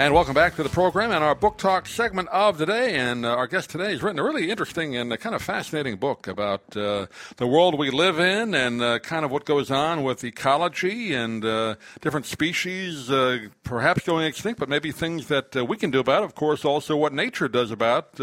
And welcome back to the program and our book talk segment of today. And uh, our guest today has written a really interesting and uh, kind of fascinating book about uh, the world we live in and uh, kind of what goes on with ecology and uh, different species perhaps going extinct, but maybe things that we can do about. It. Of course, also what nature does about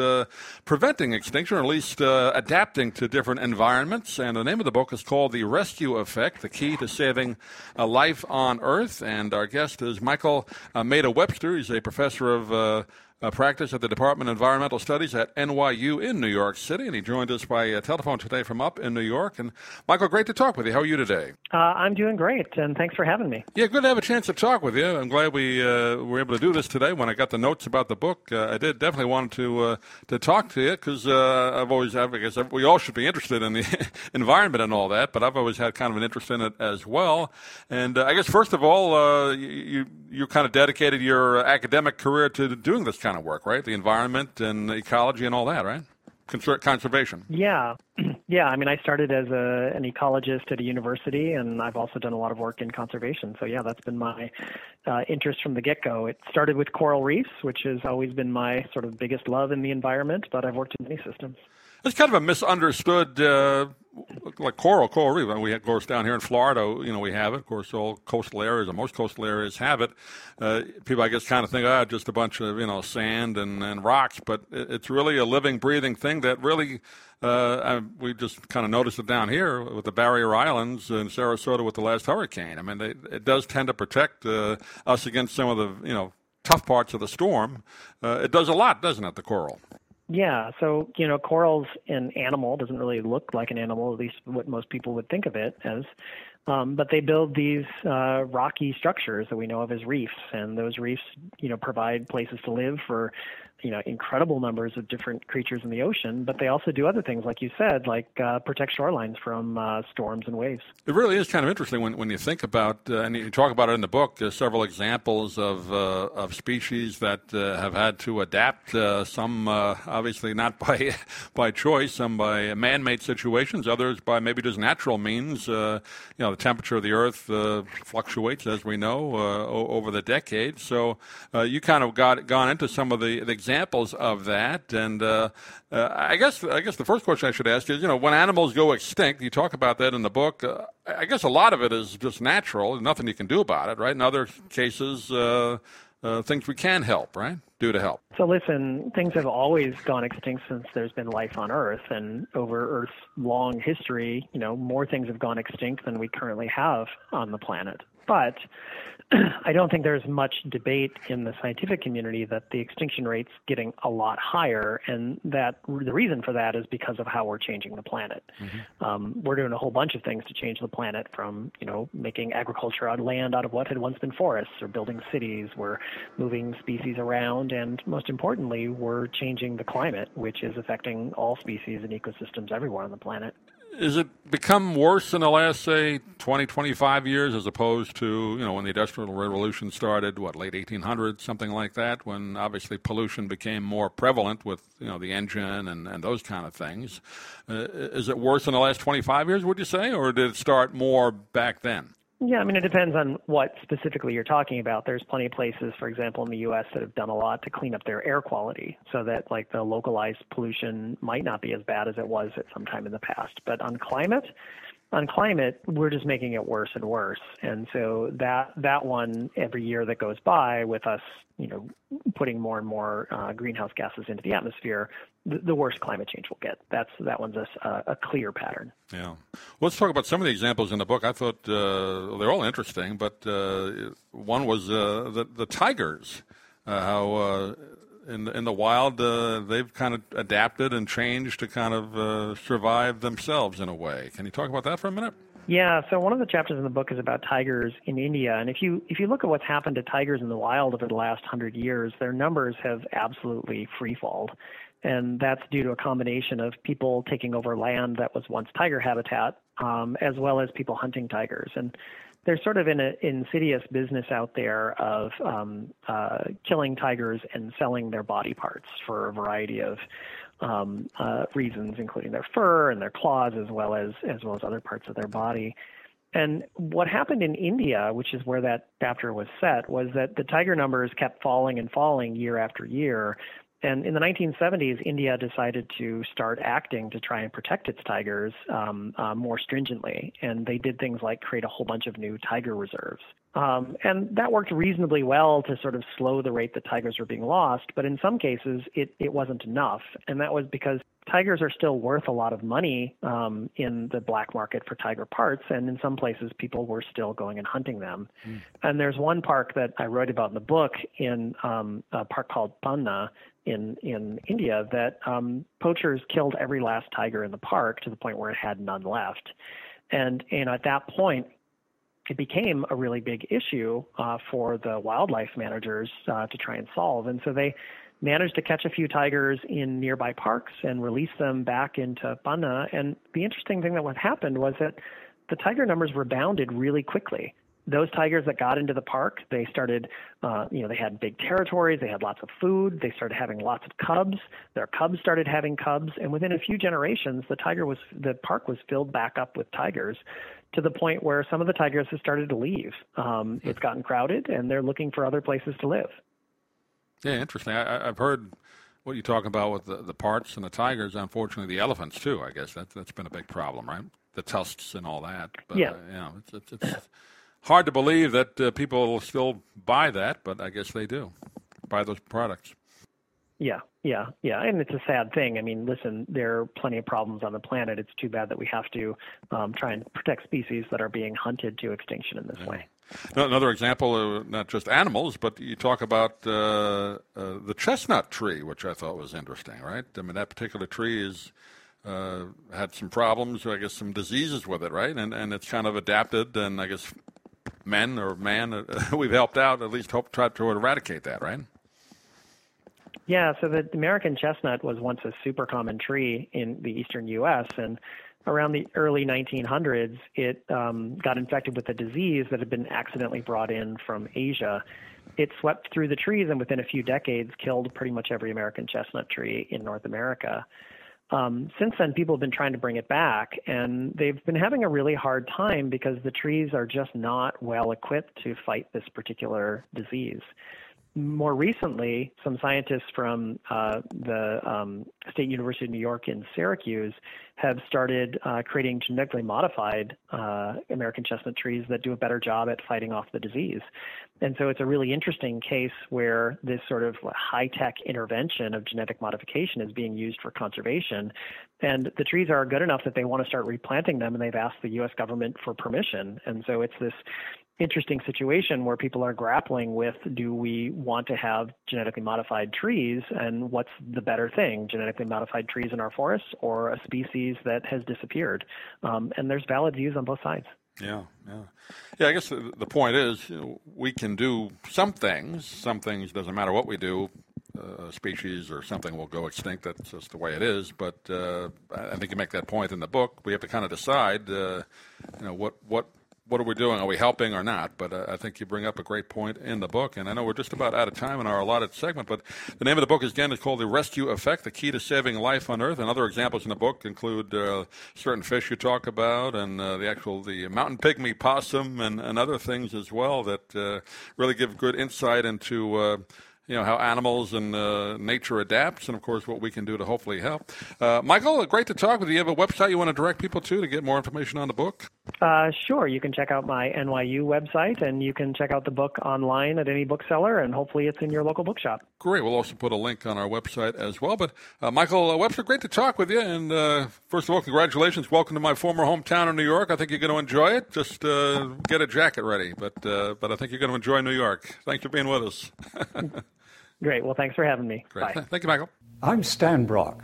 preventing extinction or at least adapting to different environments. And the name of the book is called The Rescue Effect The Key to Saving a Life on Earth. And our guest is Michael Mehta Webster. He's a professor of uh, uh, uh, practice at the Department of Environmental Studies at NYU in New York City, and he joined us by uh, telephone today from up in New York. And Michael, great to talk with you. How are you today? Uh, I'm doing great, and thanks for having me. Yeah, good to have a chance to talk with you. I'm glad we uh, were able to do this today. When I got the notes about the book, uh, I did definitely want to uh, to talk to you because I've always, I guess we all should be interested in the environment and all that, but I've always had kind of an interest in it as well. And I guess first of all, you you kind of dedicated your academic career to doing this kind of work, right? The environment and ecology and all that, right? conservation. Yeah, yeah. I mean, I started as a, an ecologist at a university, and I've also done a lot of work in conservation. So yeah, that's been my uh, interest from the get-go. It started with coral reefs, which has always been my sort of biggest love in the environment, but I've worked in many systems. It's kind of a misunderstood, uh, like coral, coral reef. We of course, down here in Florida, you know, we have it. Of course, all coastal areas, or most coastal areas have it. Uh, people, I guess, kind of think, ah, oh, just a bunch of, you know, sand and, and rocks, but it's really a living, breathing thing that really, uh, we just kind of noticed it down here with the Barrier Islands in Sarasota with the last hurricane. I mean, they, it does tend to protect uh, us against some of the, you know, tough parts of the storm. Uh, it does a lot, doesn't it, the coral? Yeah, so you know, corals an animal doesn't really look like an animal, at least what most people would think of it as. Um, but they build these uh, rocky structures that we know of as reefs, and those reefs, you know, provide places to live for you know incredible numbers of different creatures in the ocean, but they also do other things, like you said, like uh, protect shorelines from uh, storms and waves. It really is kind of interesting when, when you think about, uh, and you talk about it in the book, several examples of uh, of species that uh, have had to adapt. some obviously not by by choice, some by man-made situations, others by maybe just natural means. you know, temperature of the Earth fluctuates, as we know, over the decades. So you kind of got gone into some of the, the examples of that. And uh, uh, I guess I guess the first question I should ask you is, you know, when animals go extinct, you talk about that in the book. Uh, I guess a lot of it is just natural, nothing you can do about it, right? In other cases, uh, uh, things we can help, right? Do to help. So listen, things have always gone extinct since there's been life on Earth, and over Earth's long history, you know, more things have gone extinct than we currently have on the planet. But I don't think there's much debate in the scientific community that the extinction rate's getting a lot higher, and that the reason for that is because of how we're changing the planet. Mm-hmm. Um, we're doing a whole bunch of things to change the planet, from you know making agriculture on land out of what had once been forests, or building cities. We're moving species around, and most importantly, we're changing the climate, which is affecting all species and ecosystems everywhere on the planet is it become worse in the last say 20 25 years as opposed to you know when the industrial revolution started what late 1800s something like that when obviously pollution became more prevalent with you know the engine and, and those kind of things? Uh, is it worse in the last 25 years would you say or did it start more back then yeah, I mean, it depends on what specifically you're talking about. There's plenty of places, for example, in the U.S. that have done a lot to clean up their air quality so that, like, the localized pollution might not be as bad as it was at some time in the past. But on climate, on climate, we're just making it worse and worse. And so that that one every year that goes by with us, you know, putting more and more uh, greenhouse gases into the atmosphere, the, the, worse climate change will get. That's that one's a, a, clear pattern. Yeah. Well, let's talk about some of the examples in the book. I thought uh, they're all interesting, but uh, one was uh, the the tigers. Uh, how uh, in the, in the wild, uh, they've kind of adapted and changed to kind of uh, survive themselves in a way. Can you talk about that for a minute? Yeah, so one of the chapters in the book is about tigers in India, and if you if you look at what's happened to tigers in the wild over the last hundred years, their numbers have absolutely freefalled, and that's due to a combination of people taking over land that was once tiger habitat, um, as well as people hunting tigers. And there's sort of an insidious business out there of um, uh, killing tigers and selling their body parts for a variety of um, uh, reasons, including their fur and their claws, as well as as well as other parts of their body. And what happened in India, which is where that chapter was set, was that the tiger numbers kept falling and falling year after year. And in the 1970s, India decided to start acting to try and protect its tigers um, uh, more stringently. And they did things like create a whole bunch of new tiger reserves. Um, and that worked reasonably well to sort of slow the rate that tigers were being lost. But in some cases, it, it wasn't enough. And that was because tigers are still worth a lot of money um, in the black market for tiger parts, and in some places people were still going and hunting them. Mm. And there's one park that I wrote about in the book in um, a park called Panna in in India that um, poachers killed every last tiger in the park to the point where it had none left. And and at that point, it became a really big issue uh, for the wildlife managers uh, to try and solve. And so they managed to catch a few tigers in nearby parks and release them back into Panna. And the interesting thing that what happened was that the tiger numbers rebounded really quickly. Those tigers that got into the park, they started, uh, you know, they had big territories, they had lots of food, they started having lots of cubs. Their cubs started having cubs, and within a few generations, the tiger was, the park was filled back up with tigers, to the point where some of the tigers have started to leave. Um, it's gotten crowded, and they're looking for other places to live. Yeah, interesting. I, have heard what you're talking about with the, the parts and the tigers. Unfortunately, the elephants too. I guess that that's been a big problem, right? The tusks and all that. But, yeah. Uh, you know, it's, it's, it's hard to believe that uh, people still buy that, but I guess they do buy those products. Yeah, yeah, yeah, and it's a sad thing. I mean, listen, there are plenty of problems on the planet. It's too bad that we have to um, try and protect species that are being hunted to extinction in this yeah. way. Another example, not just animals, but you talk about uh, uh, the chestnut tree, which I thought was interesting, right? I mean, that particular tree is uh, had some problems, I guess, some diseases with it, right? And and it's kind of adapted, and I guess men or man, uh, we've helped out at least hope try to eradicate that, right? Yeah, so the American chestnut was once a super common tree in the eastern U.S. and around the early 1900s, it um, got infected with a disease that had been accidentally brought in from Asia. It swept through the trees and within a few decades killed pretty much every American chestnut tree in North America. Um, since then, people have been trying to bring it back, and they've been having a really hard time because the trees are just not well equipped to fight this particular disease more recently, some scientists from uh, the um, State University of New York in Syracuse have started uh, creating genetically modified uh, American chestnut trees that do a better job at fighting off the disease. And so it's a really interesting case where this sort of high tech intervention of genetic modification is being used for conservation. And the trees are good enough that they want to start replanting them, and they've asked the U.S. government for permission. And so it's this interesting situation where people are grappling with do we want to have genetically modified trees and what's the better thing genetically modified trees in our forests or a species that has disappeared um, and there's valid views on both sides yeah yeah yeah i guess the, the point is you know, we can do some things some things doesn't matter what we do uh, a species or something will go extinct. That's just the way it is. But uh, I think you make that point in the book. We have to kind of decide, uh, you know, what what what are we doing? Are we helping or not? But uh, I think you bring up a great point in the book. And I know we're just about out of time in our allotted segment, but the name of the book is again is called The Rescue Effect: The Key to Saving Life on Earth. And other examples in the book include uh, certain fish you talk about, and uh, the actual the mountain pygmy possum, and, and other things as well that uh, really give good insight into uh, you know how animals and uh, nature adapts, and of course what we can do to hopefully help. Uh, Michael, great to talk with you. You have a website you want to direct people to to get more information on the book? Uh, sure. You can check out my NYU website, and you can check out the book online at any bookseller, and hopefully it's in your local bookshop. Great. We'll also put a link on our website as well. But uh, Michael uh, Webster, great to talk with you. And uh, first of all, congratulations. Welcome to my former hometown of New York. I think you're going to enjoy it. Just get a jacket ready, but but I think you're going to enjoy New York. Thanks for being with us. Great. Well, thanks for having me. Great. Bye. Thank you, Michael. I'm Stan Brock.